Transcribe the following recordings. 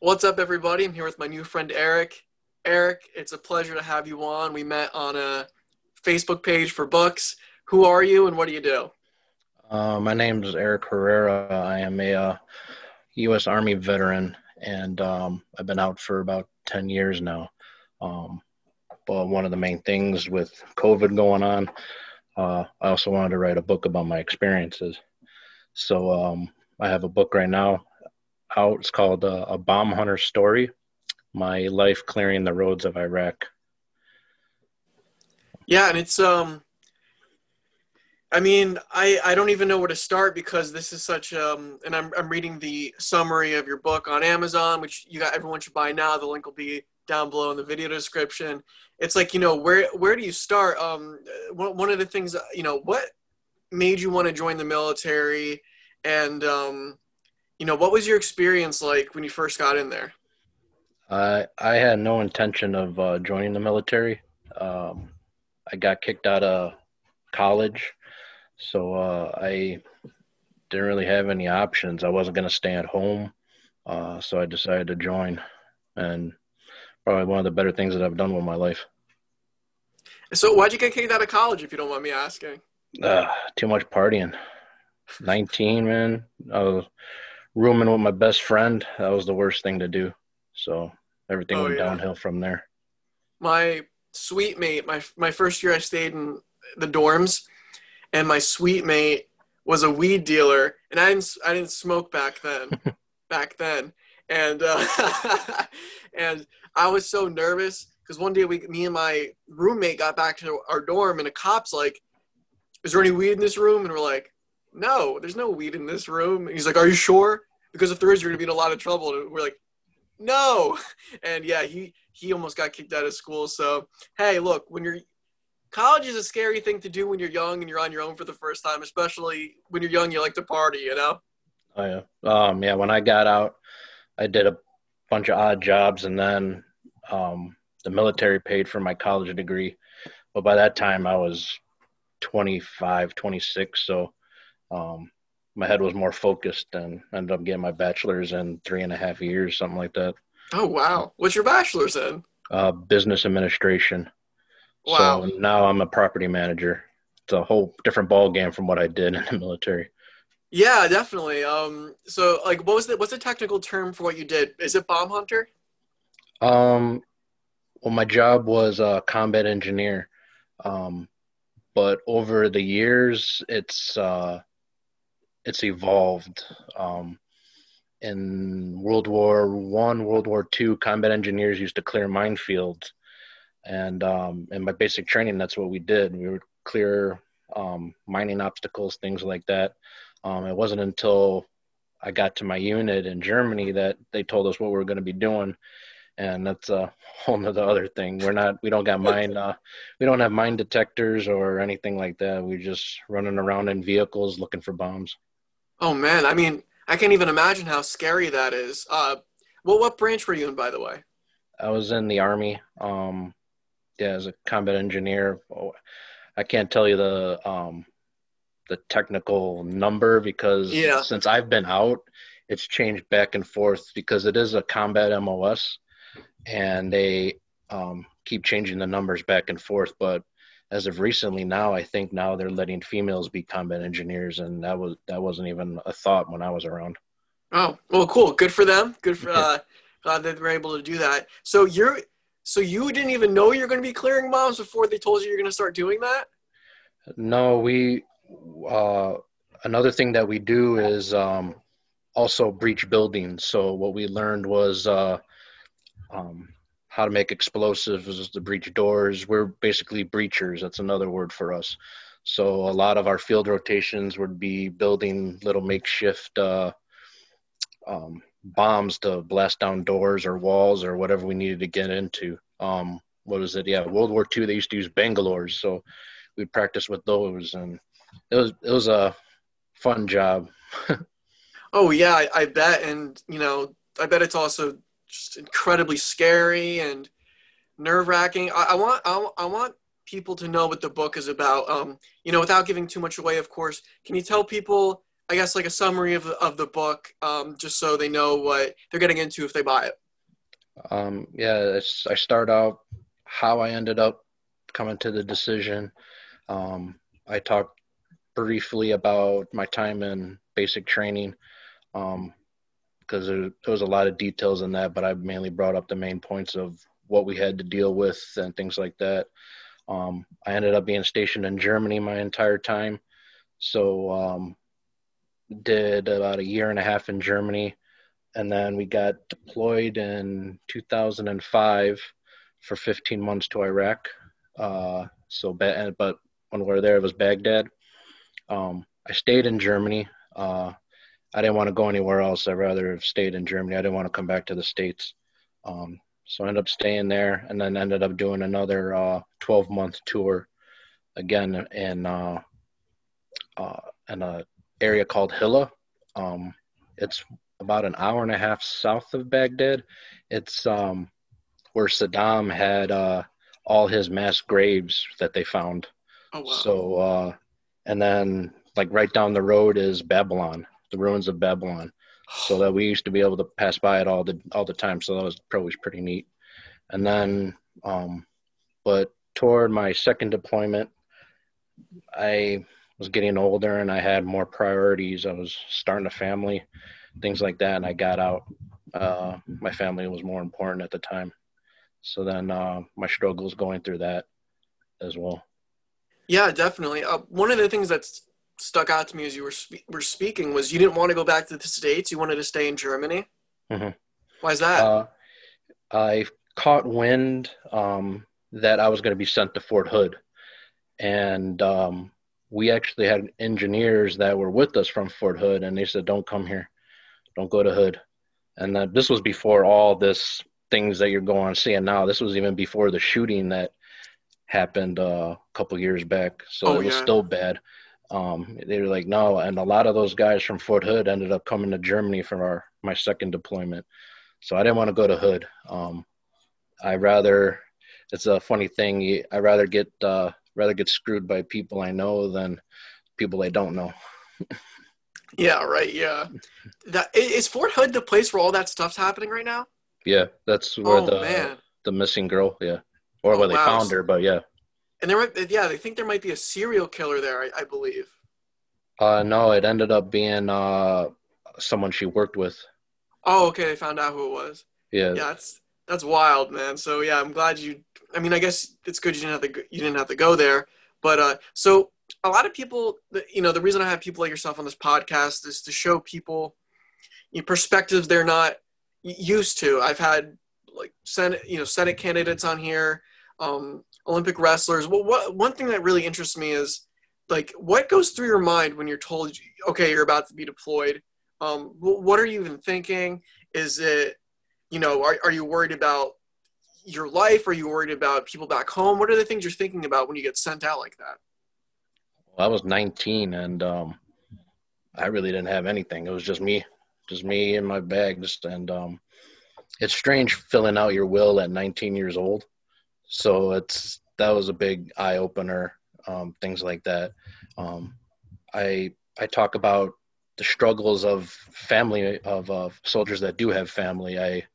What's up, everybody? I'm here with my new friend Eric. Eric, it's a pleasure to have you on. We met on a Facebook page for books. Who are you and what do you do? Uh, my name is Eric Herrera. I am a uh, U.S. Army veteran, and um, I've been out for about 10 years now. Um, but one of the main things with COVID going on, uh, I also wanted to write a book about my experiences. So um, I have a book right now out. It's called uh, A Bomb Hunter Story My Life Clearing the Roads of Iraq. Yeah, and it's um I mean, I, I don't even know where to start because this is such um and I'm I'm reading the summary of your book on Amazon, which you got everyone should buy now. The link will be down below in the video description. It's like, you know, where where do you start? Um one of the things, you know, what made you want to join the military and um you know, what was your experience like when you first got in there? I I had no intention of uh, joining the military. Um, I got kicked out of college, so uh, I didn't really have any options. I wasn't going to stay at home, uh, so I decided to join, and probably one of the better things that I've done with my life. So, why'd you get kicked out of college, if you don't mind me asking? Uh, too much partying. Nineteen, man. I was rooming with my best friend. That was the worst thing to do. So everything oh, went yeah. downhill from there. My suite mate, my my first year I stayed in the dorms, and my suite mate was a weed dealer, and I didn't I didn't smoke back then, back then, and uh, and I was so nervous because one day we me and my roommate got back to our dorm, and a cop's like, "Is there any weed in this room?" And we're like, "No, there's no weed in this room." And he's like, "Are you sure?" Because if there is, you're gonna be in a lot of trouble. And we're like, no. And yeah, he he almost got kicked out of school. So hey, look, when you're college is a scary thing to do when you're young and you're on your own for the first time, especially when you're young. You like to party, you know. Oh yeah, um, yeah. When I got out, I did a bunch of odd jobs, and then um, the military paid for my college degree. But by that time, I was 25, 26. So um, my head was more focused and ended up getting my bachelor's in three and a half years, something like that. Oh wow! What's your bachelor's in? Uh, business administration. Wow. So now I'm a property manager. It's a whole different ball game from what I did in the military. Yeah, definitely. Um, so like, what was the what's the technical term for what you did? Is it bomb hunter? Um, well, my job was a combat engineer. Um, but over the years, it's uh, it's evolved. Um, in World War One, World War Two, combat engineers used to clear minefields, and um, in my basic training, that's what we did. We would clear um, mining obstacles, things like that. Um, it wasn't until I got to my unit in Germany that they told us what we were going to be doing, and that's a whole nother other thing. We're not, we don't got mine, uh, we don't have mine detectors or anything like that. We're just running around in vehicles looking for bombs. Oh man, I mean, I can't even imagine how scary that is. Uh, well, what branch were you in, by the way? I was in the army. Um, yeah, as a combat engineer. Oh, I can't tell you the um, the technical number because yeah. since I've been out, it's changed back and forth because it is a combat MOS, and they um, keep changing the numbers back and forth. But as of recently now i think now they're letting females be combat engineers and that was that wasn't even a thought when i was around. Oh well cool. Good for them. Good for uh glad they were able to do that. So you're so you didn't even know you're going to be clearing bombs before they told you you're going to start doing that? No we uh another thing that we do is um also breach buildings. So what we learned was uh um how to make explosives to breach doors. We're basically breachers. That's another word for us. So a lot of our field rotations would be building little makeshift uh, um, bombs to blast down doors or walls or whatever we needed to get into. Um, what was it? Yeah, World War II. They used to use Bangalores, so we practiced with those, and it was it was a fun job. oh yeah, I, I bet, and you know, I bet it's also just incredibly scary and nerve wracking. I, I, want I, I, want people to know what the book is about. Um, you know, without giving too much away, of course. Can you tell people I guess like a summary of the, of the book, um, just so they know what they're getting into if they buy it. Um, yeah, I start out how I ended up coming to the decision. Um, I talked briefly about my time in basic training because there, there was a lot of details in that, but I mainly brought up the main points of what we had to deal with and things like that. Um, I ended up being stationed in Germany my entire time. So um, did about a year and a half in Germany, and then we got deployed in 2005 for 15 months to Iraq. Uh, so, but when we were there, it was Baghdad. Um, I stayed in Germany. Uh, I didn't want to go anywhere else. I'd rather have stayed in Germany. I didn't want to come back to the States. Um, so I ended up staying there and then ended up doing another uh, 12 month tour again in, uh, uh, in a area called Hilla. Um, it's about an hour and a half south of Baghdad. It's um, where Saddam had uh, all his mass graves that they found. Oh, wow. So, uh, and then like right down the road is Babylon, the ruins of Babylon. So that we used to be able to pass by it all the all the time. So that was probably pretty neat. And then, um, but toward my second deployment, I was getting older and I had more priorities. I was starting a family, things like that, and I got out. Uh, my family was more important at the time. So then uh, my struggles going through that as well. Yeah, definitely. Uh, one of the things that's stuck out to me as you were spe- were speaking was you didn't want to go back to the states. You wanted to stay in Germany. Mm-hmm. Why is that? Uh, I caught wind um, that I was going to be sent to Fort Hood, and um, we actually had engineers that were with us from Fort Hood, and they said, "Don't come here, don't go to Hood." And that this was before all this things that you're going to seeing now. This was even before the shooting that happened uh, a couple years back, so oh, it was yeah. still bad. Um, they were like, no, and a lot of those guys from Fort Hood ended up coming to Germany for our my second deployment. So I didn't want to go to Hood. Um, I rather, it's a funny thing. I rather get uh, rather get screwed by people I know than people I don't know. yeah, right. Yeah, that is Fort Hood the place where all that stuff's happening right now. Yeah, that's where oh, the man. the missing girl. Yeah, or oh, where they wow. found her. But yeah, and there, might, yeah, they think there might be a serial killer there. I, I believe. Uh, no, it ended up being uh someone she worked with. Oh, okay. They found out who it was. Yeah. Yeah, that's that's wild, man. So yeah, I'm glad you. I mean, I guess it's good you didn't have to. You didn't have to go there. But uh, so a lot of people, you know, the reason I have people like yourself on this podcast is to show people you know, perspectives they're not used to. I've had like Senate, you know, Senate candidates on here, um, Olympic wrestlers. Well, what one thing that really interests me is like what goes through your mind when you're told, okay, you're about to be deployed. Um, what are you even thinking? Is it, you know, are, are you worried about your life? Are you worried about people back home? What are the things you're thinking about when you get sent out like that? Well, I was 19 and um, I really didn't have anything. It was just me just me and my bags. And um, it's strange filling out your will at 19 years old. So it's that was a big eye opener. Um, things like that. Um, I I talk about the struggles of family of uh, soldiers that do have family. I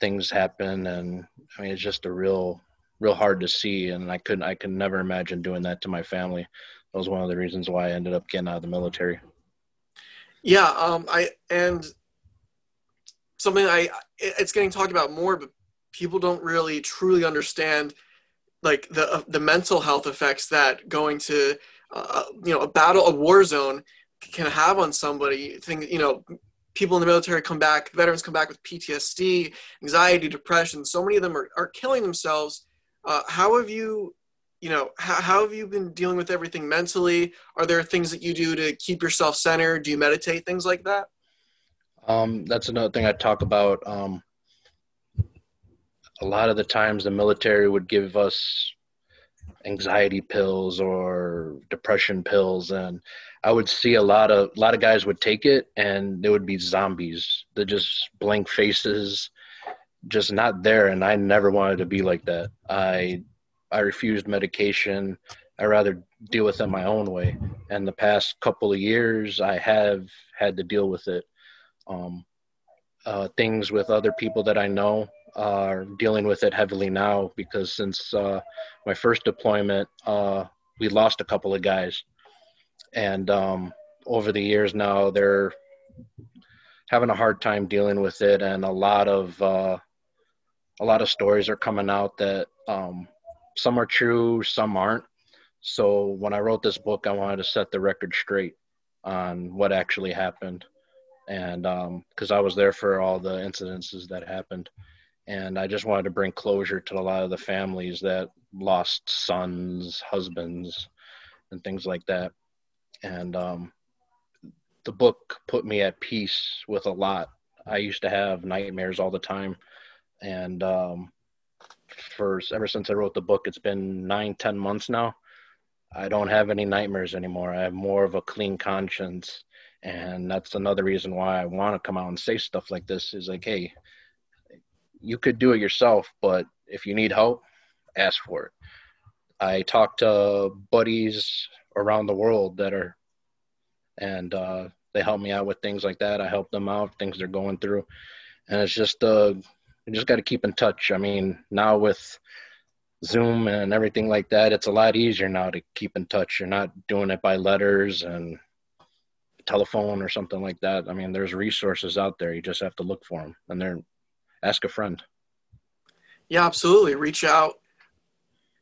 things happen, and I mean it's just a real real hard to see, and I couldn't I could never imagine doing that to my family. That was one of the reasons why I ended up getting out of the military. Yeah, um, I and something I it's getting talked about more, but people don't really truly understand like the uh, the mental health effects that going to uh, uh, you know a battle a war zone can have on somebody. Think you know people in the military come back, veterans come back with PTSD, anxiety, depression. So many of them are, are killing themselves. Uh, how have you you know how, how have you been dealing with everything mentally are there things that you do to keep yourself centered do you meditate things like that um, that's another thing i talk about um, a lot of the times the military would give us anxiety pills or depression pills and i would see a lot of a lot of guys would take it and they would be zombies they're just blank faces just not there and i never wanted to be like that i I refused medication. I rather deal with it my own way. And the past couple of years, I have had to deal with it. Um, uh, things with other people that I know are dealing with it heavily now because since uh, my first deployment, uh, we lost a couple of guys, and um, over the years now they're having a hard time dealing with it, and a lot of uh, a lot of stories are coming out that um, some are true, some aren't. So when I wrote this book, I wanted to set the record straight on what actually happened, and because um, I was there for all the incidences that happened, and I just wanted to bring closure to a lot of the families that lost sons, husbands, and things like that. And um, the book put me at peace with a lot. I used to have nightmares all the time, and um, for ever since I wrote the book, it's been nine, ten months now. I don't have any nightmares anymore. I have more of a clean conscience, and that's another reason why I want to come out and say stuff like this. Is like, hey, you could do it yourself, but if you need help, ask for it. I talk to buddies around the world that are, and uh, they help me out with things like that. I help them out, things they're going through, and it's just uh, you just got to keep in touch. I mean, now with Zoom and everything like that, it's a lot easier now to keep in touch. You're not doing it by letters and telephone or something like that. I mean, there's resources out there. You just have to look for them, and they're ask a friend. Yeah, absolutely. Reach out.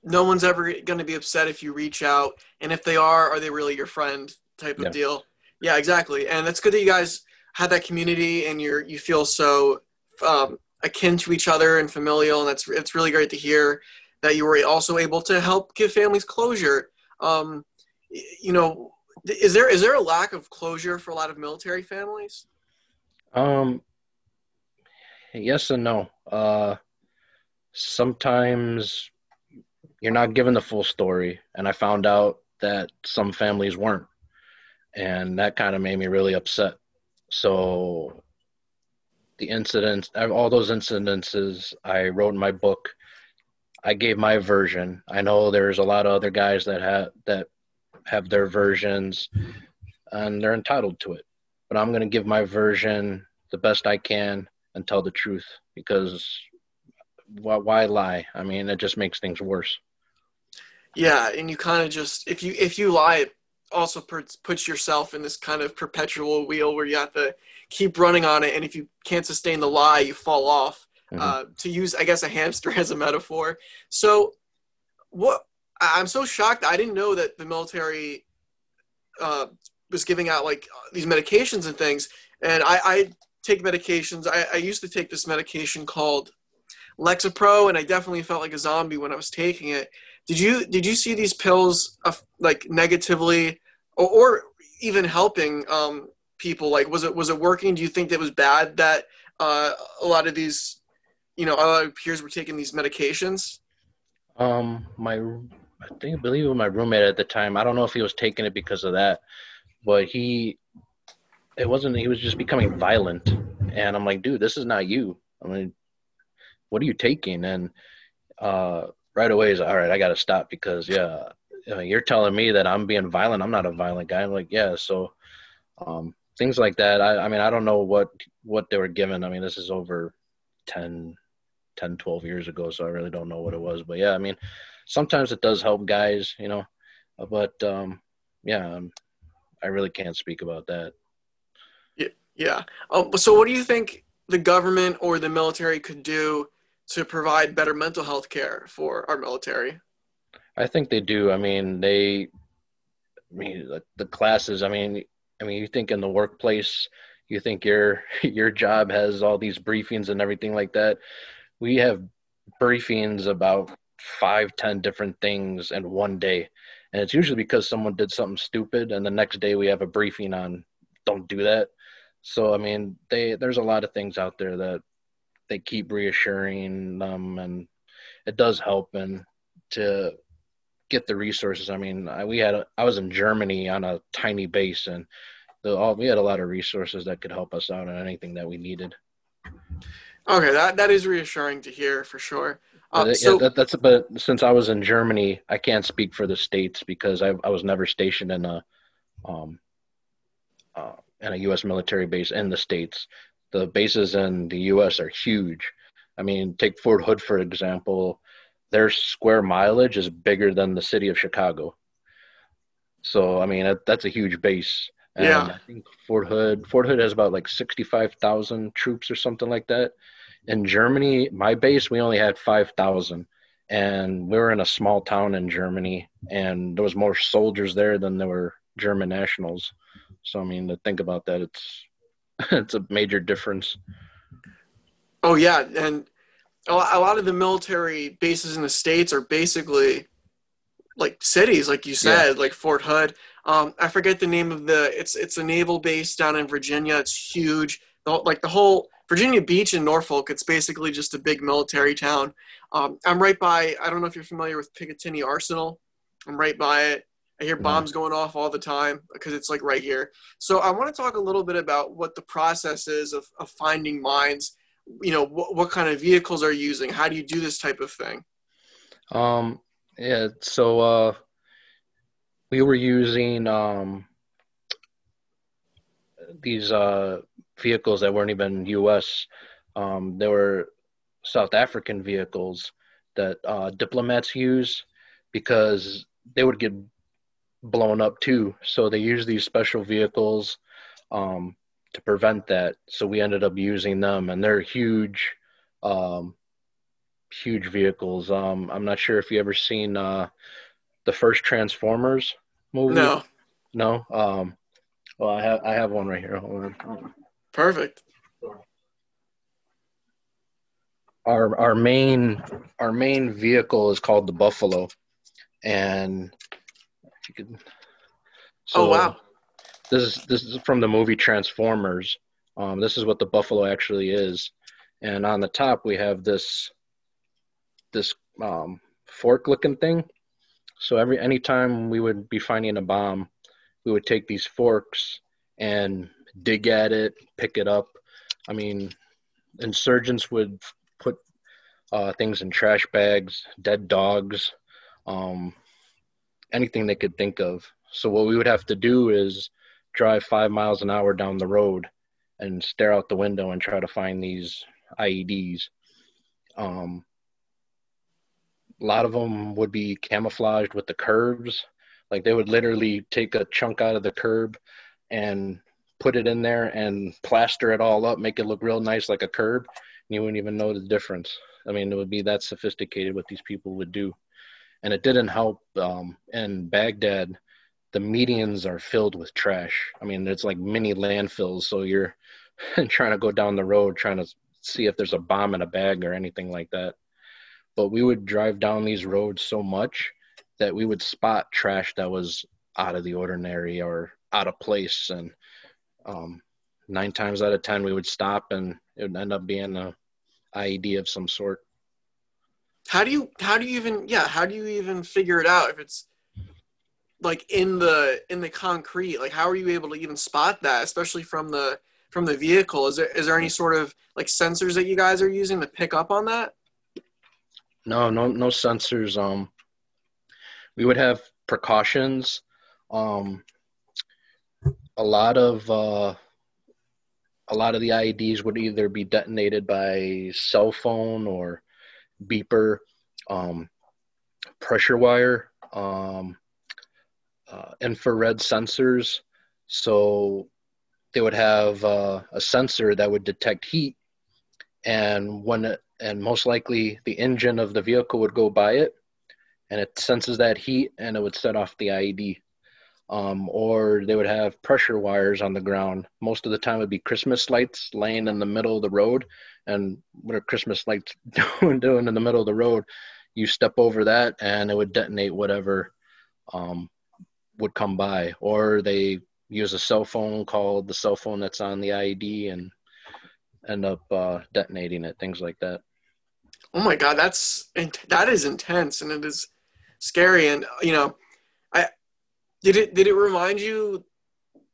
No one's ever going to be upset if you reach out, and if they are, are they really your friend? Type of yeah. deal. Yeah, exactly. And it's good that you guys had that community and you're you feel so um, akin to each other and familial, and that's it's really great to hear that you were also able to help give families closure. Um, you know, is there is there a lack of closure for a lot of military families? Um, yes and no. Uh, sometimes you're not given the full story, and I found out that some families weren't, and that kind of made me really upset. So the incidents, all those incidences I wrote in my book, I gave my version. I know there's a lot of other guys that have that have their versions, and they're entitled to it. But I'm going to give my version the best I can and tell the truth because why, why lie? I mean, it just makes things worse. Yeah, and you kind of just if you if you lie, it also puts yourself in this kind of perpetual wheel where you have to keep running on it, and if you can't sustain the lie, you fall off. Mm-hmm. Uh, to use, I guess, a hamster as a metaphor. So, what I'm so shocked. I didn't know that the military uh, was giving out like these medications and things. And I, I take medications. I, I used to take this medication called Lexapro, and I definitely felt like a zombie when I was taking it. Did you did you see these pills uh, like negatively, or, or even helping um, people? Like, was it was it working? Do you think that was bad that uh, a lot of these, you know, a lot of peers were taking these medications? Um, my I think I believe it was my roommate at the time. I don't know if he was taking it because of that, but he it wasn't he was just becoming violent. And i'm like dude this is not you. I mean what are you taking? And uh, right away is all right i gotta stop because yeah you're telling me that i'm being violent. I'm not a violent guy. I'm like yeah so um, things like that. I, I mean i don't know what what they were given. I mean this is over 10 10 12 years ago so i really don't know what it was. But yeah i mean sometimes it does help guys you know but um, yeah um, i really can't speak about that yeah. Um, so, what do you think the government or the military could do to provide better mental health care for our military? I think they do. I mean, they, I mean, the, the classes. I mean, I mean, you think in the workplace, you think your your job has all these briefings and everything like that. We have briefings about five, ten different things in one day, and it's usually because someone did something stupid, and the next day we have a briefing on don't do that. So I mean, they there's a lot of things out there that they keep reassuring them, and it does help and to get the resources. I mean, I, we had a, I was in Germany on a tiny base, and the, all, we had a lot of resources that could help us out on anything that we needed. Okay, that that is reassuring to hear for sure. Uh, yeah, so that, that's but since I was in Germany, I can't speak for the states because I, I was never stationed in a um uh, in a U.S. military base in the states. The bases in the U.S. are huge. I mean, take Fort Hood for example. Their square mileage is bigger than the city of Chicago. So I mean, that, that's a huge base. And Yeah. I think Fort Hood Fort Hood has about like sixty five thousand troops or something like that. In Germany, my base we only had five thousand, and we were in a small town in Germany, and there was more soldiers there than there were German nationals. So I mean, to think about that, it's it's a major difference. Oh yeah, and a lot of the military bases in the states are basically like cities, like you said, like Fort Hood. Um, I forget the name of the. It's it's a naval base down in Virginia. It's huge. The, like the whole Virginia Beach in Norfolk. It's basically just a big military town. Um, I'm right by. I don't know if you're familiar with Picatinny Arsenal. I'm right by it. I hear bombs going off all the time because it's like right here. So I want to talk a little bit about what the process is of, of finding mines you know what, what kind of vehicles are you using how do you do this type of thing Um, yeah. So uh, we were using um these uh vehicles that weren't even U.S. Um, they were South African vehicles that uh, diplomats use because they would get blown up too. So they use these special vehicles um, to prevent that. So we ended up using them, and they're huge, um, huge vehicles. Um, I'm not sure if you ever seen uh, the first Transformers movie. no No. Um, well, I have I have one right here. Hold on. perfect our our main our main vehicle is called the Buffalo, and you could. oh wow This is this is from the movie Transformers. Um, this is what the Buffalo actually is, and on the top we have this this um, fork looking thing. So every anytime we would be finding a bomb, we would take these forks and dig at it, pick it up. I mean, insurgents would put uh, things in trash bags, dead dogs, um, anything they could think of. So what we would have to do is drive five miles an hour down the road and stare out the window and try to find these IEDs. Um, a lot of them would be camouflaged with the curves. Like they would literally take a chunk out of the curb and put it in there and plaster it all up, make it look real nice like a curb. And you wouldn't even know the difference. I mean, it would be that sophisticated what these people would do. And it didn't help um, in Baghdad. The medians are filled with trash. I mean, it's like mini landfills. So you're trying to go down the road trying to see if there's a bomb in a bag or anything like that. But we would drive down these roads so much that we would spot trash that was out of the ordinary or out of place. And um, nine times out of ten, we would stop and it would end up being a IED of some sort. How do you how do you even yeah how do you even figure it out if it's like in the in the concrete like how are you able to even spot that especially from the from the vehicle is there is there any sort of like sensors that you guys are using to pick up on that No, no, no sensors. Um, we would have precautions. Um, a lot of uh, a lot of the IEDs would either be detonated by cell phone or beeper, um, pressure wire, um, uh, infrared sensors. So they would have uh, a sensor that would detect heat, and when it, and most likely the engine of the vehicle would go by it, and it senses that heat, and it would set off the IED. Um, or they would have pressure wires on the ground. Most of the time, it would be Christmas lights laying in the middle of the road. And what are Christmas lights doing, doing in the middle of the road? You step over that, and it would detonate whatever um, would come by. Or they use a cell phone called the cell phone that's on the IED and end up uh, detonating it. Things like that. oh my god that's that is intense and it is scary and you know did it did it remind you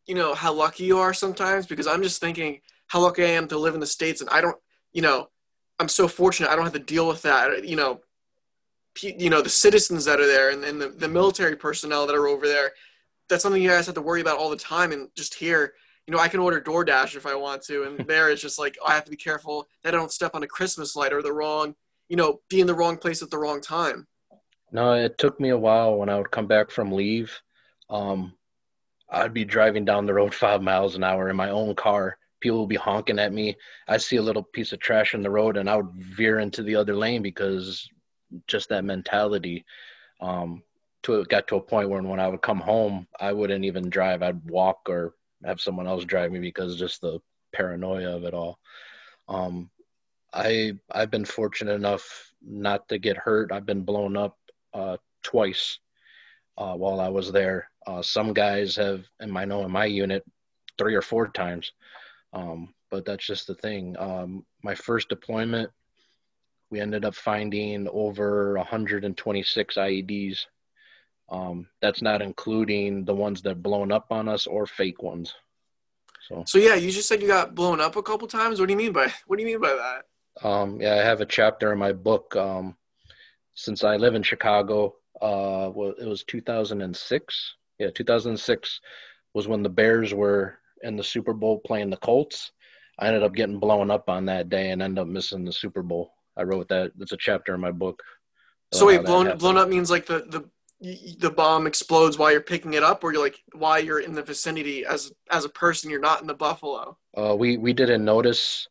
you know how lucky you are sometimes? Because i'm just thinking how lucky i am to live in the states and i don't you know i'm so fortunate i don't have to deal with that. You know you know the citizens that are there and, and the, the military personnel that are over there that's something you guys have to worry about all the time and just here you know i can order doordash if i want to and there it's just like i have to be careful that i don't step on a christmas light or the wrong you know be in the wrong place at the wrong time. No it took me a while when i would come back from leave um, i'd be driving down the road five miles an hour in my own car people would be honking at me i see a little piece of trash in the road and i would veer into the other lane because just that mentality. Um, to it got to a point where when I would come home, I wouldn't even drive. I'd walk or have someone else drive me because just the paranoia of it all. Um, I I've been fortunate enough not to get hurt. I've been blown up uh, twice uh, while I was there. Uh, some guys have, and I know in my unit, three or four times. Um, but that's just the thing. Um, my first deployment, we ended up finding over 126 IEDs. Um, that's not including the ones that blown up on us or fake ones. So, so yeah, you just said you got blown up a couple times. What do you mean by what do you mean by that? Um, yeah, I have a chapter in my book. Um, since I live in Chicago, uh, well, it was 2006. Yeah, 2006 was when the Bears were in the Super Bowl playing the Colts. I ended up getting blown up on that day and ended up missing the Super Bowl. I wrote that. It's a chapter in my book. So wait, blown blown up means like the the the bomb explodes while you're picking it up, or you're like while you're in the vicinity as as a person, you're not in the buffalo. Uh, we we didn't notice.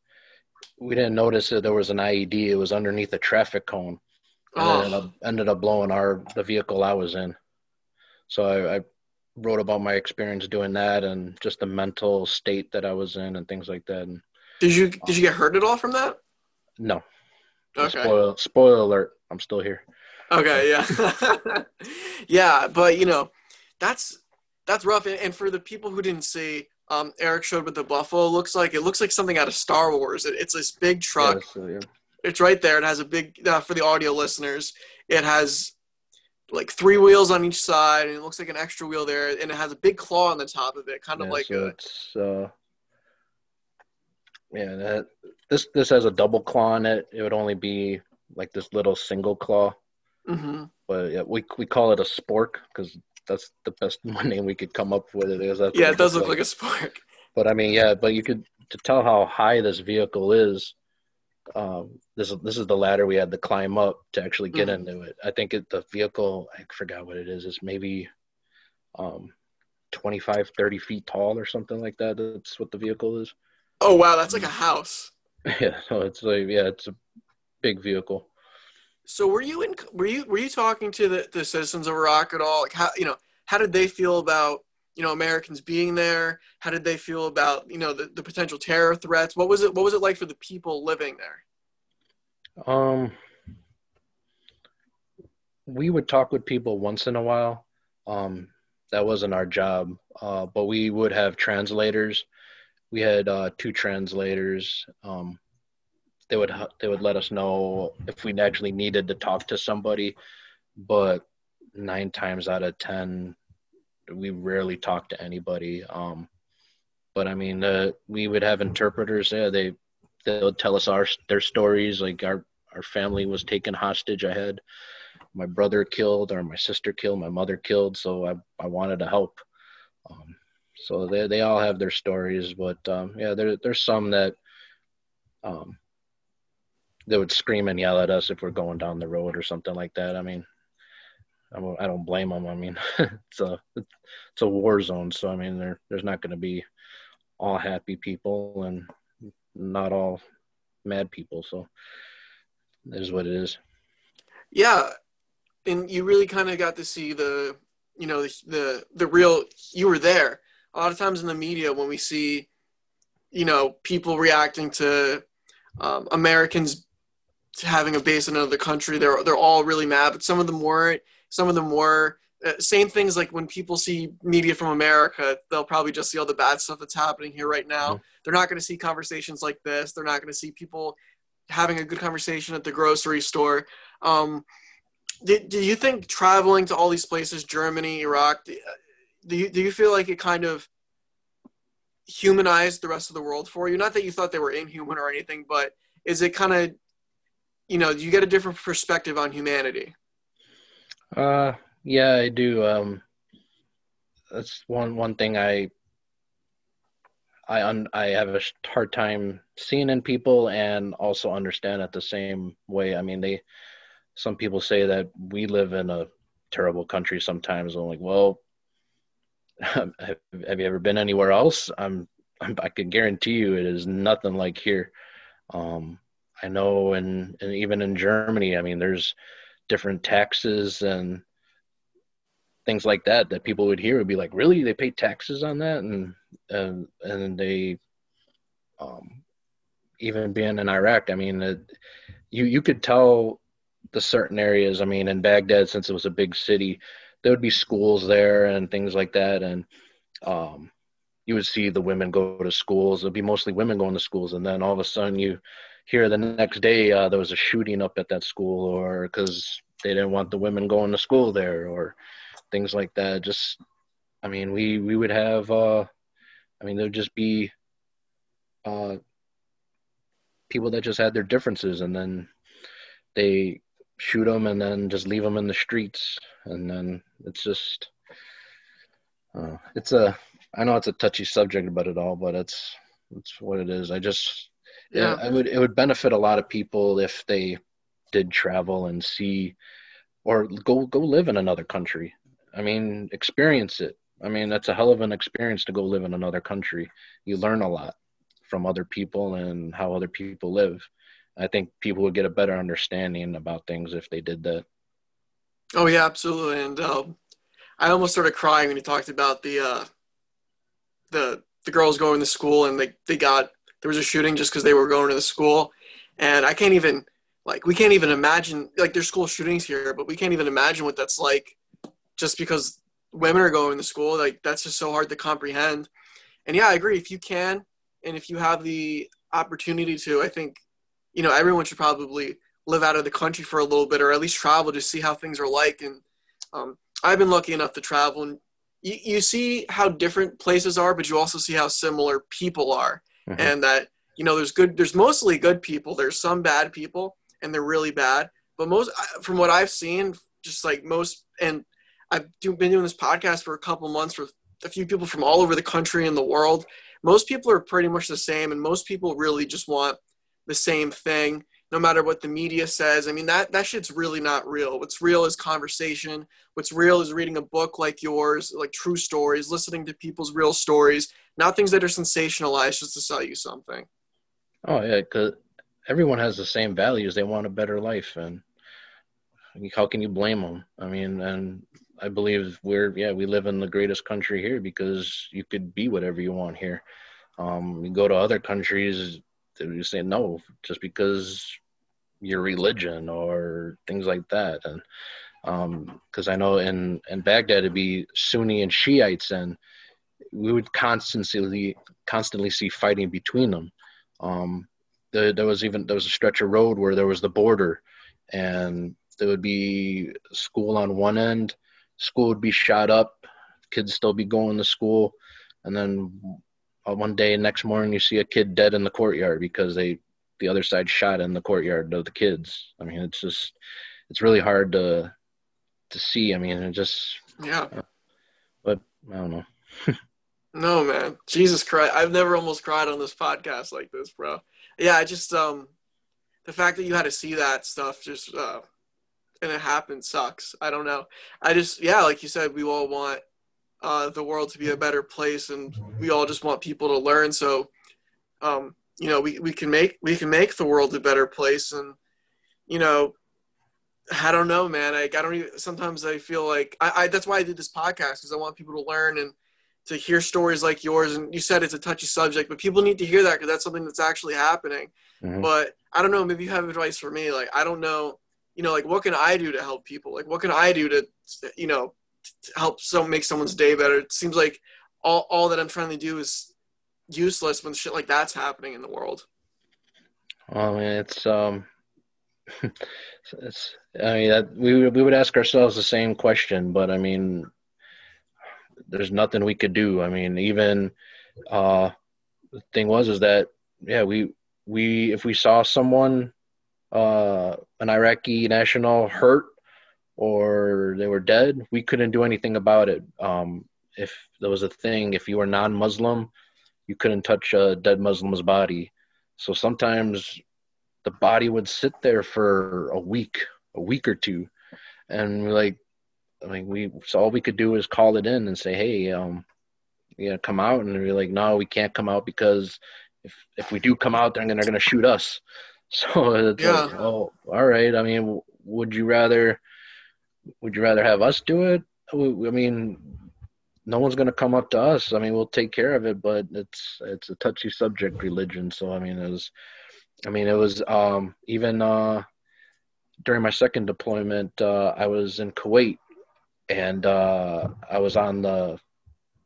We didn't notice that there was an IED. It was underneath a traffic cone, and oh. ended, up, ended up blowing our the vehicle I was in. So I, I wrote about my experience doing that and just the mental state that I was in and things like that. And, did you did you get hurt at all from that? No, Okay. Spoil, spoiler alert. I'm still here. Okay, yeah. yeah, but you know, that's that's rough. And, for the people who didn't see, um, Eric showed what the Buffalo looks like. It looks like something out of Star Wars. It, it's this big truck. Yeah, so, yeah. It's right there. It has a big uh, for the audio listeners. It has like three wheels on each side, and it looks like an extra wheel there, and it has a big claw on the top of it, kind of yeah, like so a. It's, uh, yeah, that this this has a double claw in it. It would only be like this little single claw. Mm-hmm. But yeah, we we call it a spork because that's the best name we could come up with. It is. yeah, it does look like. like a spork. But I mean, yeah, but you could to tell how high this vehicle is. Um, this is this is the ladder we had to climb up to actually get mm-hmm. into it. I think it, the vehicle, I forgot what it is. It's maybe um, 25, 30 feet tall or something like that. That's what the vehicle is. Oh wow, that's like a house. Yeah, so it's like yeah, it's a big vehicle. So were you in? Were you were you talking to the, the citizens of Iraq at all? Like how you know how did they feel about you know Americans being there? How did they feel about you know the, the potential terror threats? What was it? What was it like for the people living there? Um, we would talk with people once in a while. Um, that wasn't our job, uh, but we would have translators we had uh, two translators. Um, they would they would let us know if we actually needed to talk to somebody, but nine times out of ten, we rarely talk to anybody. Um, but I mean, uh, we would have interpreters. Yeah, they they would tell us our their stories. Like our our family was taken hostage. I had my brother killed, or my sister killed, my mother killed. So I I wanted to help. Um, so they they all have their stories, but um, yeah, there there's some that um, they would scream and yell at us if we're going down the road or something like that. I mean, I don't, I don't blame them. I mean, it's a it's a war zone, so I mean, there there's not going to be all happy people and not all mad people. So it is what it is. Yeah, and you really kind of got to see the you know the, the the real you were there a lot of times in the media when we see you know people reacting to um, Americans having a base in another country, they're they're all really mad. But some of them weren't. Some of them were. Uh, same things like when people see media from America, they'll probably just see all the bad stuff that's happening here right now. Mm-hmm. They're not going to see conversations like this. They're not going to see people having a good conversation at the grocery store. Um, do, do you think traveling to all these places, Germany, Iraq, do you do you feel like it kind of humanized the rest of the world for you? Not that you thought they were inhuman or anything, but is it kind of you know you get a different perspective on humanity? Uh, yeah, I do. Um, that's one one thing I I un, I have a hard time seeing in people and also understand it the same way. I mean, they some people say that we live in a terrible country sometimes. I'm like, well, have, have you ever been anywhere else? I'm, I'm I can guarantee you it is nothing like here. Um, I know, and and even in Germany, I mean, there's different taxes and things like that that people would hear would be like, really, they pay taxes on that, and and and they, um, even being in Iraq, I mean, it, you you could tell the certain areas. I mean, in Baghdad, since it was a big city, there would be schools there and things like that, and um, you would see the women go to schools. It'd be mostly women going to schools, and then all of a sudden you hear the next day uh, there was a shooting up at that school, or because they didn't want the women going to school there, or things like that. Just, I mean, we we would have, uh, I mean, there'd just be uh, people that just had their differences, and then they shoot them, and then just leave them in the streets, and then it's just, uh, it's a, I know it's a touchy subject about it all, but it's it's what it is. I just, yeah, it, it would it would benefit a lot of people if they did travel and see or go go live in another country I mean, experience it. I mean, that's a hell of an experience to go live in another country. You learn a lot from other people and how other people live. I think people would get a better understanding about things if they did that. Oh yeah, absolutely. And um, I almost started crying when you talked about the uh, the the girls going to school and they they got there was a shooting just because they were going to the school, and I can't even like we can't even imagine like there's school shootings here, but we can't even imagine what that's like just because women are going to school. Like that's just so hard to comprehend. And yeah i agree. If you can and if you have the opportunity to i think you know everyone should probably live out of the country for a little bit or at least travel to see how things are like. And um, i've been lucky enough to travel and you, you see how different places are but you also see how similar people are mm-hmm. and that you know there's good there's mostly good people there's some bad people and they're really bad but most from what i've seen just like most and I've been doing this podcast for a couple months with a few people from all over the country and the world. Most people are pretty much the same, and most people really just want the same thing, no matter what the media says. I mean, that that shit's really not real. What's real is conversation. What's real is reading a book like yours, like true stories, listening to people's real stories, not things that are sensationalized just to sell you something. Oh yeah, because everyone has the same values. They want a better life, and how can you blame them? I mean, and I believe we're yeah we live in the greatest country here because you could be whatever you want here. Um, you go to other countries, you say no just because your religion or things like that, and because um, I know in in Baghdad it'd be Sunni and Shiites, and we would constantly constantly see fighting between them. Um, there, there was even there was a stretch of road where there was the border, and there would be school on one end school would be shot up, kids still be going to school, and then uh, one day next morning you see a kid dead in the courtyard because they the other side shot in the courtyard of the kids. I mean, it's just it's really hard to to see. I mean, it just yeah. But I don't know. no, man, Jesus Christ! I've never almost cried on this podcast like this, bro. Yeah, I just um the fact that you had to see that stuff just uh and it happened sucks. I don't know. I just yeah, like you said, we all want uh, the world to be a better place, and we all just want people to learn. So, um, you know, we, we can make we can make the world a better place, and you know, I don't know, man. Like I don't even. Sometimes I feel like I, I that's why I did this podcast because I want people to learn and to hear stories like yours. And you said it's a touchy subject, but people need to hear that because that's something that's actually happening. Mm-hmm. But I don't know. Maybe you have advice for me. Like I don't know you know, like what can I do to help people? Like what can I do to, you know, to help so make someone's day better? It seems like all, all that I'm trying to do is useless when shit like that's happening in the world. I mean, it's um, it's I mean that we we would ask ourselves the same question, but I mean, there's nothing we could do. I mean, even uh, the thing was is that yeah, we we if we saw someone uh, an Iraqi national hurt, or they were dead, we couldn't do anything about it. Um, if there was a thing, if you were non-Muslim, you couldn't touch a dead Muslim's body. So sometimes the body would sit there for a week, a week or two, and we're like, I mean, we so all we could do is call it in and say, hey, um, yeah, come out, and we're like, no, we can't come out because if if we do come out, they're gonna, they're gonna shoot us. So it's yeah. like, oh, all right. I mean, would you rather would you rather have us do it? I mean, no one's gonna come up to us. I mean, we'll take care of it, but it's it's a touchy subject, religion. So I mean, it was, I mean, it was um, even uh, during my second deployment, uh, I was in Kuwait, and uh, I was on the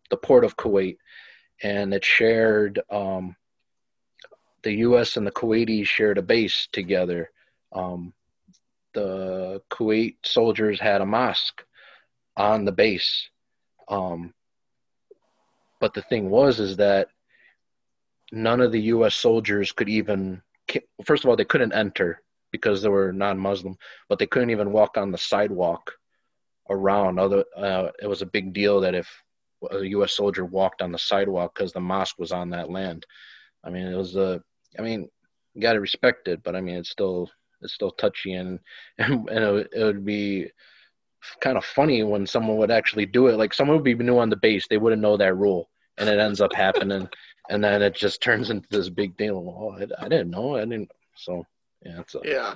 the port of Kuwait, and it shared um, the U.S. and the Kuwaitis shared a base together. Um, the Kuwait soldiers had a mosque on the base. Um, but the thing was, is that none of the U.S. soldiers could even. First of all, they couldn't enter because they were non-Muslim, but they couldn't even walk on the sidewalk around. Other, uh, it was a big deal that if a U.S. soldier walked on the sidewalk because the mosque was on that land. I mean, it was a. I mean, you got to respect it, but I mean, it's still it's still touchy and and, and it, it would be kind of funny when someone would actually do it. Like someone would be new on the base, they wouldn't know that rule, and it ends up happening, and then it just turns into this big deal. Oh, I, I didn't know. I didn't. So yeah, it's a, yeah,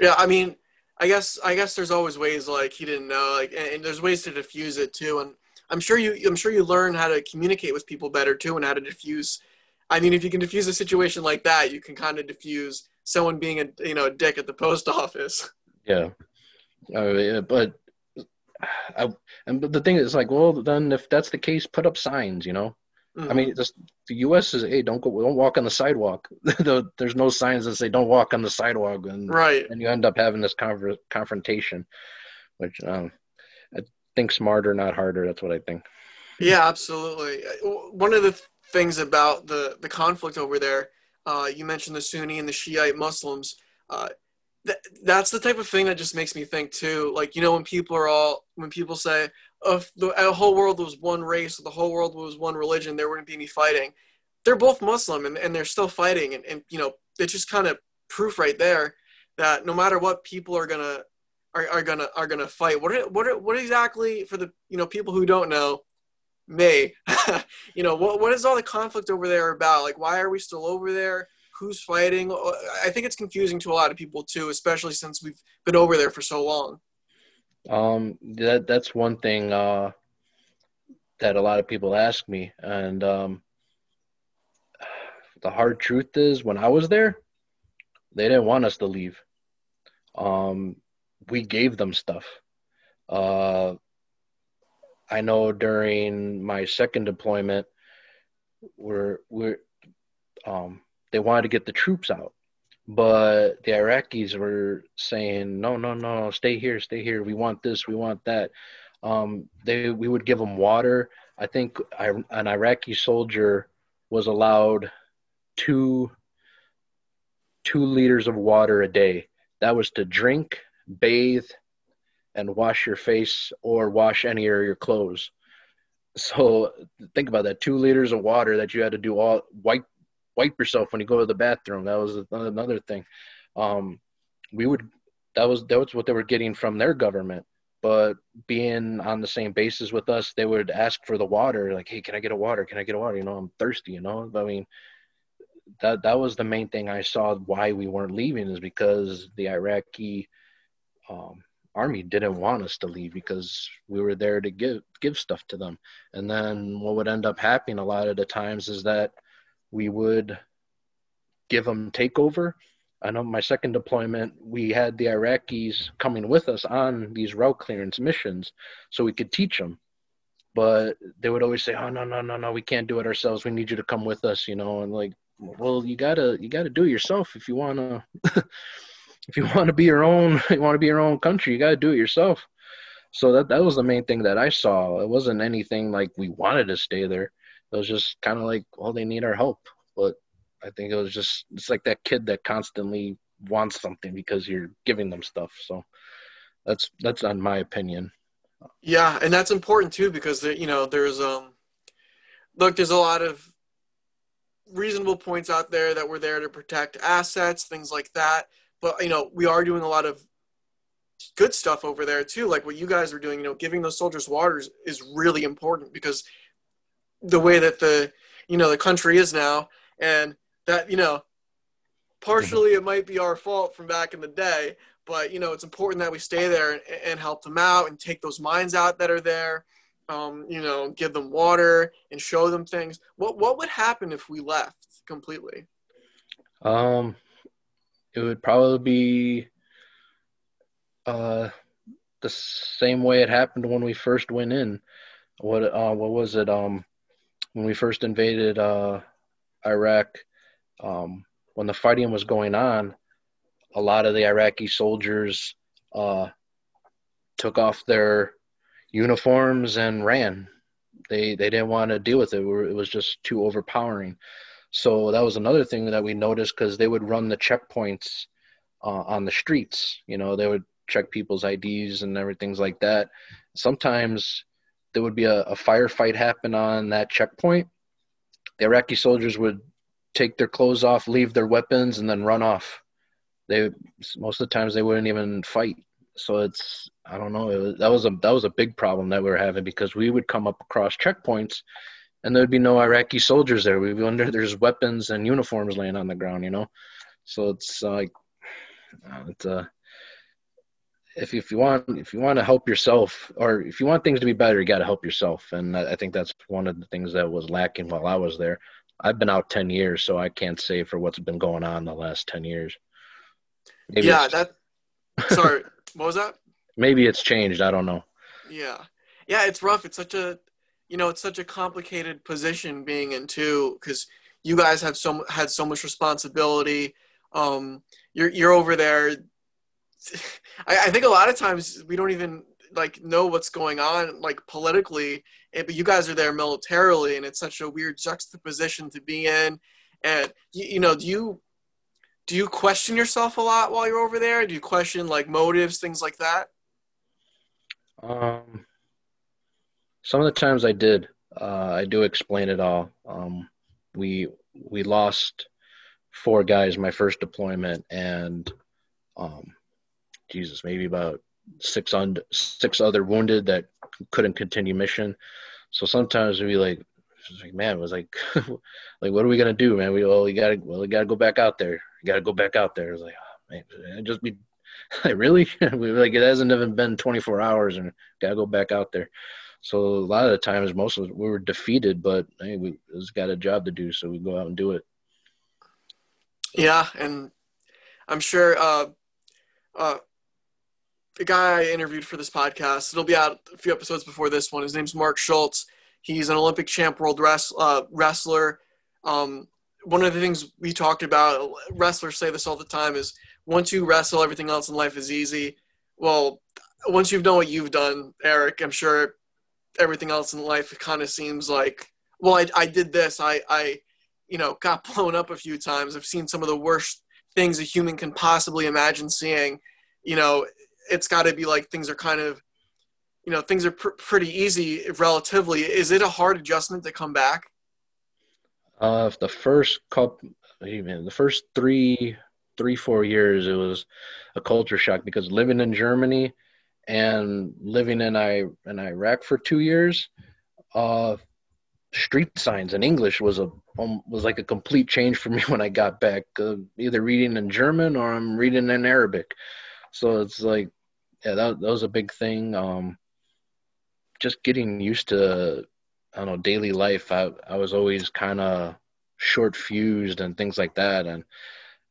yeah. I mean, I guess I guess there's always ways like he didn't know, like, and, and there's ways to diffuse it too. And I'm sure you I'm sure you learn how to communicate with people better too, and how to diffuse. I mean, if you can diffuse a situation like that, you can kind of diffuse someone being a you know a dick at the post office. Yeah, uh, but I and the thing is like, well, then if that's the case, put up signs. You know, mm-hmm. I mean, just, the U.S. is hey, don't go, don't walk on the sidewalk. There's no signs that say don't walk on the sidewalk, and right, and you end up having this conver- confrontation, which um, I think smarter, not harder. That's what I think. Yeah, absolutely. One of the things about the the conflict over there uh, you mentioned the Sunni and the Shiite Muslims. Uh, th- that's the type of thing that just makes me think too. Like you know, when people are all when people say, oh, "If the whole world was one race, or the whole world was one religion, there wouldn't be any fighting." They're both Muslim and, and they're still fighting, and, and you know, it's just kind of proof right there that no matter what, people are gonna are, are gonna are gonna fight. What are, what are, what exactly for the you know people who don't know? May, you know, what, what is all the conflict over there about? Like, why are we still over there? Who's fighting? I think it's confusing to a lot of people too, especially since we've been over there for so long. Um, that that's one thing uh, that a lot of people ask me, and um, the hard truth is, when I was there, they didn't want us to leave. Um, we gave them stuff. Uh, I know during my second deployment, we're we're um, they wanted to get the troops out, but the Iraqis were saying, "No, no, no, stay here, stay here. We want this, we want that." Um, they we would give them water. I think I, an Iraqi soldier was allowed two two liters of water a day. That was to drink, bathe, and wash your face or wash any of your clothes. So think about that: two liters of water that you had to do all wipe wipe yourself when you go to the bathroom. That was another thing. Um, we would that was that was what they were getting from their government. But being on the same basis with us, they would ask for the water. Like, hey, can I get a water? Can I get a water? You know, I'm thirsty. You know, I mean, that that was the main thing I saw why we weren't leaving is because the Iraqi um, army didn't want us to leave because we were there to give give stuff to them and then what would end up happening a lot of the times is that we would give them takeover i know my second deployment we had the iraqis coming with us on these route clearance missions so we could teach them but they would always say oh no no no no we can't do it ourselves we need you to come with us you know and like well you gotta you gotta do it yourself if you want to if you want to be your own, you want to be your own country, you got to do it yourself. So that that was the main thing that I saw. It wasn't anything like we wanted to stay there. It was just kind of like, well, they need our help. But I think it was just it's like that kid that constantly wants something because you're giving them stuff. So that's that's on my opinion. Yeah, and that's important too because you know there's um look there's a lot of reasonable points out there that we're there to protect assets, things like that. But you know we are doing a lot of good stuff over there too, like what you guys are doing. You know, giving those soldiers waters is really important because the way that the you know the country is now, and that you know partially it might be our fault from back in the day but you know it's important that we stay there and, and help them out and take those mines out that are there um, you know give them water and show them things. What what would happen if we left completely? Um it would probably be uh the same way it happened when we first went in. What uh what was it? Um when we first invaded uh iraq um when the fighting was going on, a lot of the Iraqi soldiers uh, took off their uniforms and ran. They they didn't want to deal with it. It was just too overpowering. So that was another thing that we noticed because they would run the checkpoints uh, on the streets. You know, they would check people's IDs and everything's like that. Sometimes there would be a, a firefight happen on that checkpoint. The Iraqi soldiers would take their clothes off, leave their weapons, and then run off. They most of the times they wouldn't even fight. So it's I don't know. Was, that was a that was a big problem that we were having because we would come up across checkpoints, and there'd be no Iraqi soldiers there. We'd wonder there's weapons and uniforms laying on the ground, you know. So it's like uh, it's uh, if if you want if you want to help yourself or if you want things to be better, you got to help yourself, and I, I think that's one of the things that was lacking while I was there. I've been out 10 years, so I can't say for what's been going on the last 10 years. Maybe yeah, that. Sorry, what was that? Maybe it's changed. I don't know. Yeah, yeah, it's rough. It's such a, you know, it's such a complicated position being in too, because you guys have so had so much responsibility. Um, you're you're over there. I, I think a lot of times we don't even like know what's going on like politically but you guys are there militarily and it's such a weird juxtaposition to be in. And you, you know do you do you question yourself a lot while you're over there? Do you question like motives things like that? Um some of the times i did uh, i do explain it all. Um we we lost four guys my first deployment and um jesus maybe about six on six other wounded that couldn't continue mission. So sometimes we'd like, like man, it was like, like what are we gonna do, man? We well, we gotta well, we gotta go back out there. We gotta go back out there. It was like, oh, man, just be like really. we like it hasn't even been 24 hours, and gotta go back out there. So a lot of the times, most of us, we were defeated, but hey, we just got a job to do, so we go out and do it. Yeah, and I'm sure uh, uh, the guy I interviewed for this podcast. It'll be out a few episodes before this one. His name's Mark Schultz. He's an Olympic champ world uh, wrestler. Um, one of the things we talked about, wrestlers say this all the time, is once you wrestle, everything else in life is easy. Well, once you've done what you've done, Eric, I'm sure everything else in life kind of seems like, well, I, I did this. I, I, you know, got blown up a few times. I've seen some of the worst things a human can possibly imagine seeing. You know, it's got to be like things are kind of you know things are pr- pretty easy relatively. Is it a hard adjustment to come back? Uh the first couple even the first three three four years it was a culture shock because living in germany and living in i in iraq for two years uh street signs in english was a um, was like a complete change for me when i got back uh, either reading in german or i'm reading in arabic. So it's like yeah, that, that was a big thing. Um, just getting used to, I don't know, daily life. I, I was always kind of short fused and things like that. And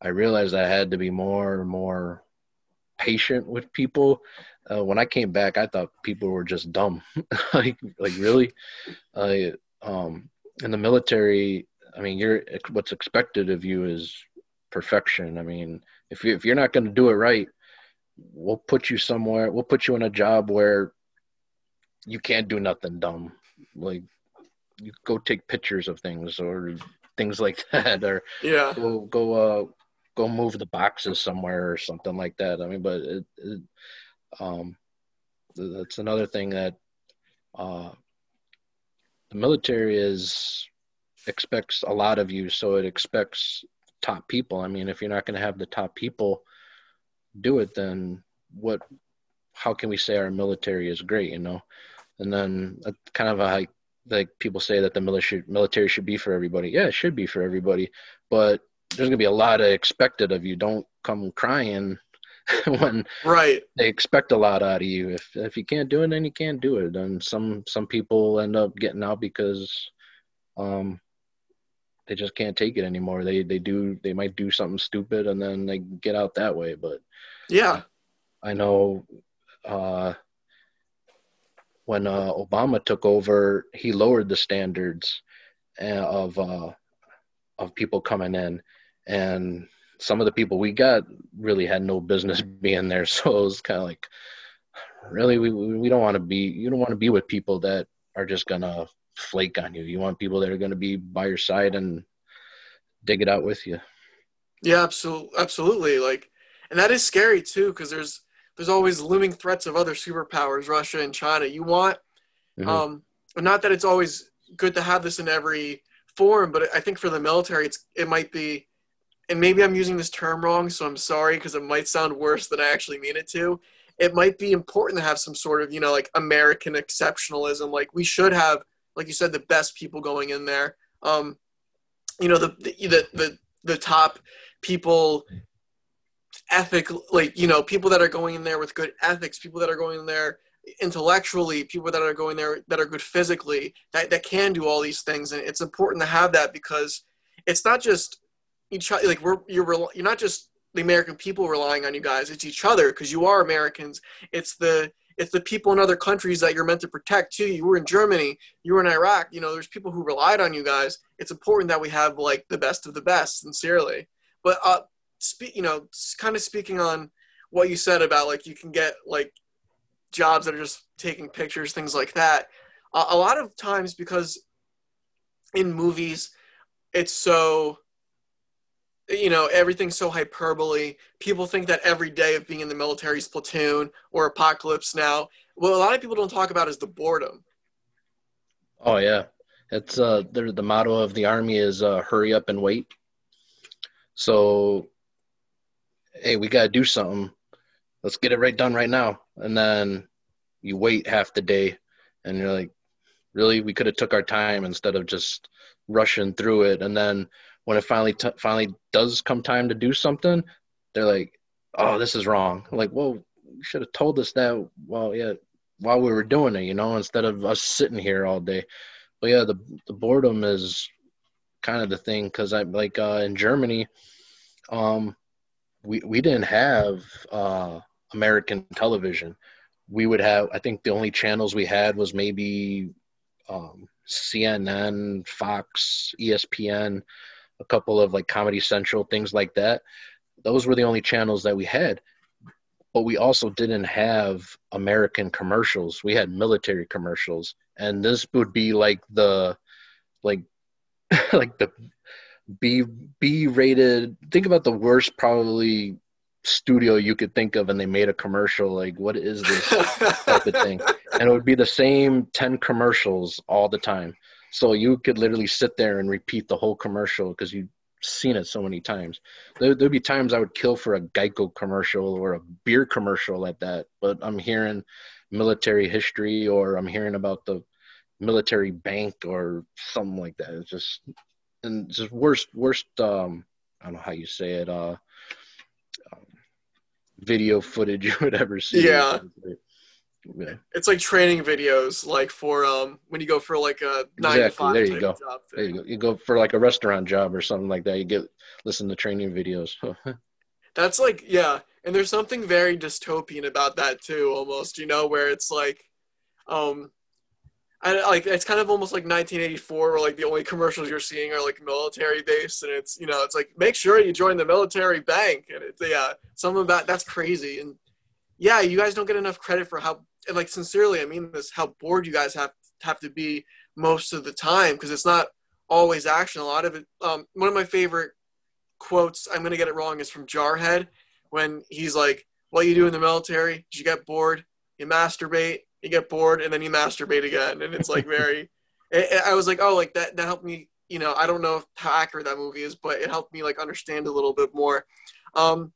I realized I had to be more and more patient with people. Uh, when I came back, I thought people were just dumb. like, like really, uh, um, in the military, I mean, you're what's expected of you is perfection. I mean, if you if you're not going to do it right, we'll put you somewhere we'll put you in a job where you can't do nothing dumb. Like you go take pictures of things or things like that or yeah. go go uh go move the boxes somewhere or something like that. I mean but it, it, Um, that's another thing that uh, the military is expects a lot of you, so it expects top people. I mean, if you're not going to have the top people do it, then what? How can we say our military is great? You know, and then uh, kind of a like, like people say that the military military should be for everybody. Yeah, it should be for everybody, but there's going to be a lot of expected of you. Don't come crying when right they expect a lot out of you. If if you can't do it, then you can't do it. And some some people end up getting out because um they just can't take it anymore. They they do they might do something stupid and then they get out that way. But yeah, I know uh, when uh, Obama took over, he lowered the standards uh, of uh, of people coming in, and some of the people we got really had no business being there. So it was kind of like, really, we we don't want to be you don't want to be with people that are just gonna flake on you. You want people that are gonna be by your side and dig it out with you. Yeah, absolutely, absolutely. Like, and that is scary too, because there's there's always looming threats of other superpowers, Russia and China. You want, mm-hmm. um, not that it's always good to have this in every form, but I think for the military, it's it might be and maybe I'm using this term wrong, so I'm sorry because it might sound worse than I actually mean it to. It might be important to have some sort of, you know, like American exceptionalism. Like we should have, like you said, the best people going in there. Um, you know, the the the the top people ethic like you know people that are going in there with good ethics people that are going in there intellectually people that are going there that are good physically that, that can do all these things and it's important to have that because it's not just each other like we're you're you're not just the American people relying on you guys. It's each other because you are Americans. It's the it's the people in other countries that you're meant to protect too. You were in Germany, you were in Iraq. You know, there's people who relied on you guys. It's important that we have like the best of the best, sincerely. But uh, speak, you know, kind of speaking on what you said about like you can get like jobs that are just taking pictures, things like that. Uh, a lot of times because in movies, it's so you know everything's so hyperbole. People think that every day of being in the military's platoon or apocalypse now what a lot of people don't talk about is the boredom. Oh yeah. It's uh the, the motto of the army is uh, hurry up and wait. So hey we got to do something. Let's get it right done right now. And then you wait half the day and you're like really? We could have took our time instead of just rushing through it. And then when it finally t- finally does come time to do something, they're like, "Oh, this is wrong." Like, well, you should have told us that. Well, yeah, while we were doing it, you know, instead of us sitting here all day. But yeah, the the boredom is kind of the thing because I like uh, in Germany, um, we we didn't have uh, American television. We would have, I think, the only channels we had was maybe um, CNN, Fox, ESPN a couple of like Comedy Central, things like that. Those were the only channels that we had. But we also didn't have American commercials. We had military commercials. And this would be like the like like the B B rated think about the worst probably studio you could think of and they made a commercial like what is this type of thing and it would be the same 10 commercials all the time so you could literally sit there and repeat the whole commercial because you've seen it so many times. There, would be times I would kill for a Geico commercial or a beer commercial at that, but I'm hearing military history or I'm hearing about the military bank or something like that. It's just and just worst worst um I don't know how you say it uh um, video footage you would ever see. Yeah. Yeah. It's like training videos, like for um when you go for like a nine exactly. to five there you go. There you go. You go for like a restaurant job or something like that. You get listen to training videos. That's like yeah, and there's something very dystopian about that too, almost. You know, where it's like, um, I like it's kind of almost like 1984, where like the only commercials you're seeing are like military based, and it's you know it's like make sure you join the military bank, and it's yeah, something about that's crazy, and yeah, you guys don't get enough credit for how like sincerely, I mean this, how bored you guys have have to be most of the time because it's not always action. A lot of it. Um, one of my favorite quotes, I'm gonna get it wrong, is from Jarhead when he's like, what you do in the military you get bored, you masturbate, you get bored, and then you masturbate again, and it's like very. it, I was like, oh, like that. That helped me. You know, I don't know how accurate that movie is, but it helped me like understand a little bit more. Um,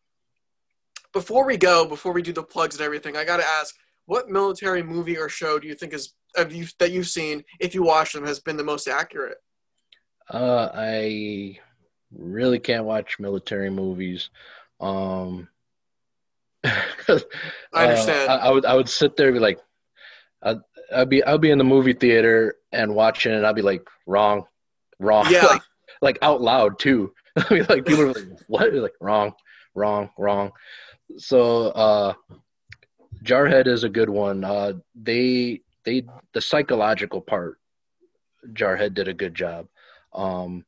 before we go, before we do the plugs and everything, I gotta ask, what military movie or show do you think is you, that you've seen, if you watch them, has been the most accurate? Uh, I really can't watch military movies. Um, I understand. Uh, I, I, would I would sit there and be like, I'd, I'd be I'd be in the movie theater and watching it. I'd be like, wrong, wrong. Yeah. like, like out loud too. I mean, like people are like, what? Like wrong, wrong, wrong. So uh, Jarhead is a good one. Uh, they they the psychological part. Jarhead did a good job. Um,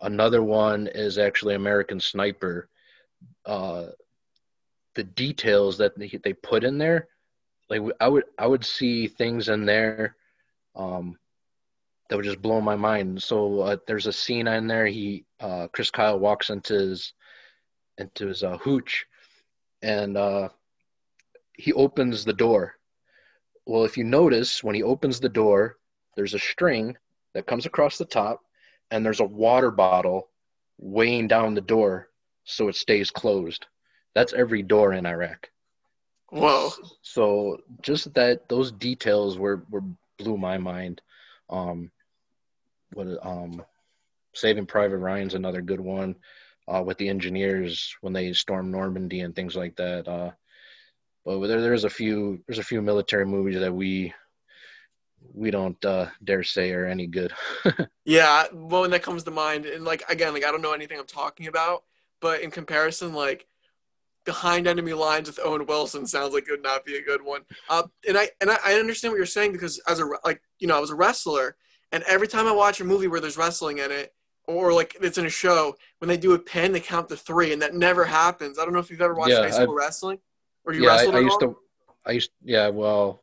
another one is actually American Sniper. Uh, the details that they, they put in there, like I would I would see things in there um, that would just blow my mind. So uh, there's a scene in there. He uh, Chris Kyle walks into his into his uh, hooch, and uh, he opens the door. Well, if you notice, when he opens the door, there's a string that comes across the top, and there's a water bottle weighing down the door so it stays closed. That's every door in Iraq. Whoa. So just that those details were, were blew my mind. Um, what um, Saving Private Ryan's another good one. Uh, with the engineers when they storm Normandy and things like that. Uh, but there, there's a few there's a few military movies that we we don't uh, dare say are any good. yeah, one that comes to mind, and like again, like I don't know anything I'm talking about, but in comparison, like behind enemy lines with Owen Wilson sounds like it would not be a good one. Uh, and I and I understand what you're saying because as a like you know I was a wrestler, and every time I watch a movie where there's wrestling in it, or like it's in a show, when they do a pin, they count to three, and that never happens. I don't know if you've ever watched yeah, high school I've, wrestling, or you yeah, wrestled. I, I used to. I used yeah well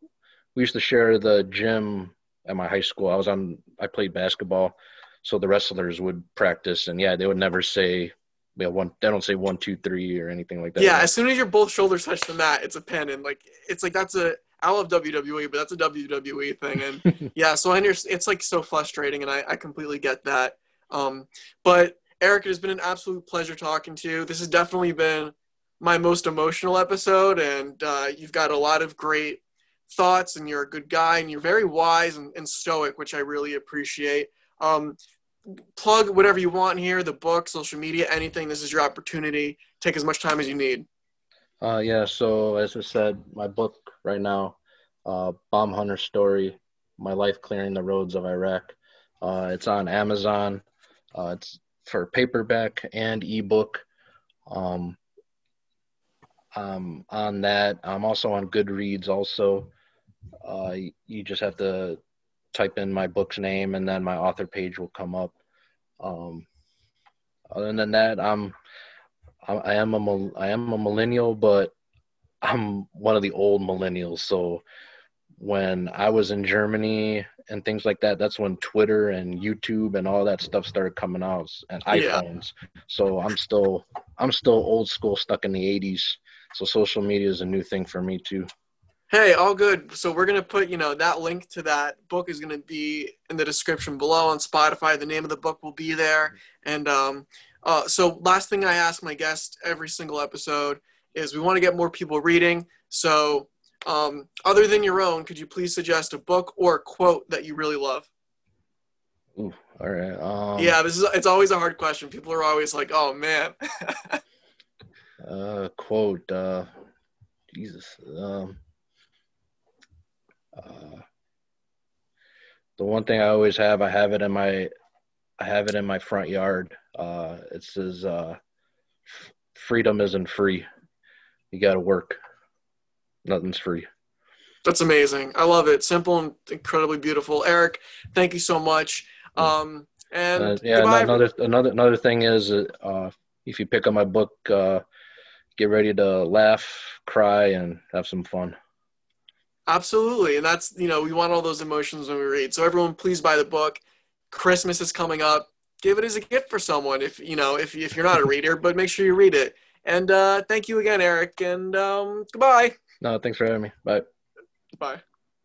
we used to share the gym at my high school. I was on, I played basketball, so the wrestlers would practice, and yeah, they would never say, yeah, one. They don't say one, two, three, or anything like that. Yeah, as soon as your both shoulders touch the mat, it's a pin, and like it's like that's a. I love WWE, but that's a WWE thing, and yeah, so I understand. It's like so frustrating, and I, I completely get that. Um, but Eric, it has been an absolute pleasure talking to you. This has definitely been my most emotional episode, and uh, you've got a lot of great thoughts and you're a good guy and you're very wise and, and stoic, which I really appreciate. Um, plug whatever you want here the book, social media, anything. This is your opportunity. Take as much time as you need. Uh, yeah, so as I said, my book right now, uh, Bomb Hunter Story My Life Clearing the Roads of Iraq. Uh, it's on Amazon. Uh, it's for paperback and ebook. Um, um, on that, I'm also on Goodreads also. Uh, you just have to type in my book's name and then my author page will come up. Um, other than that, I'm I am a I am a millennial, but I'm one of the old millennials. So when I was in Germany and things like that, that's when Twitter and YouTube and all that stuff started coming out and iPhones. Yeah. So I'm still I'm still old school, stuck in the '80s. So social media is a new thing for me too. Hey, all good. So we're gonna put, you know, that link to that book is gonna be in the description below on Spotify. The name of the book will be there. And um, uh, so last thing I ask my guests every single episode is we want to get more people reading. So um, other than your own, could you please suggest a book or a quote that you really love? Ooh, all right. Um, yeah, this is it's always a hard question. People are always like, "Oh man." uh, quote. Uh, Jesus. Um, uh, the one thing I always have, I have it in my, I have it in my front yard. Uh, it says, uh, "Freedom isn't free. You got to work. Nothing's free." That's amazing. I love it. Simple and incredibly beautiful. Eric, thank you so much. Um, and uh, yeah, another another another thing is, uh, if you pick up my book, uh, get ready to laugh, cry, and have some fun. Absolutely. And that's, you know, we want all those emotions when we read. So everyone please buy the book. Christmas is coming up. Give it as a gift for someone if, you know, if, if you're not a reader, but make sure you read it. And uh, thank you again, Eric. And um, goodbye. No, thanks for having me. Bye. Bye.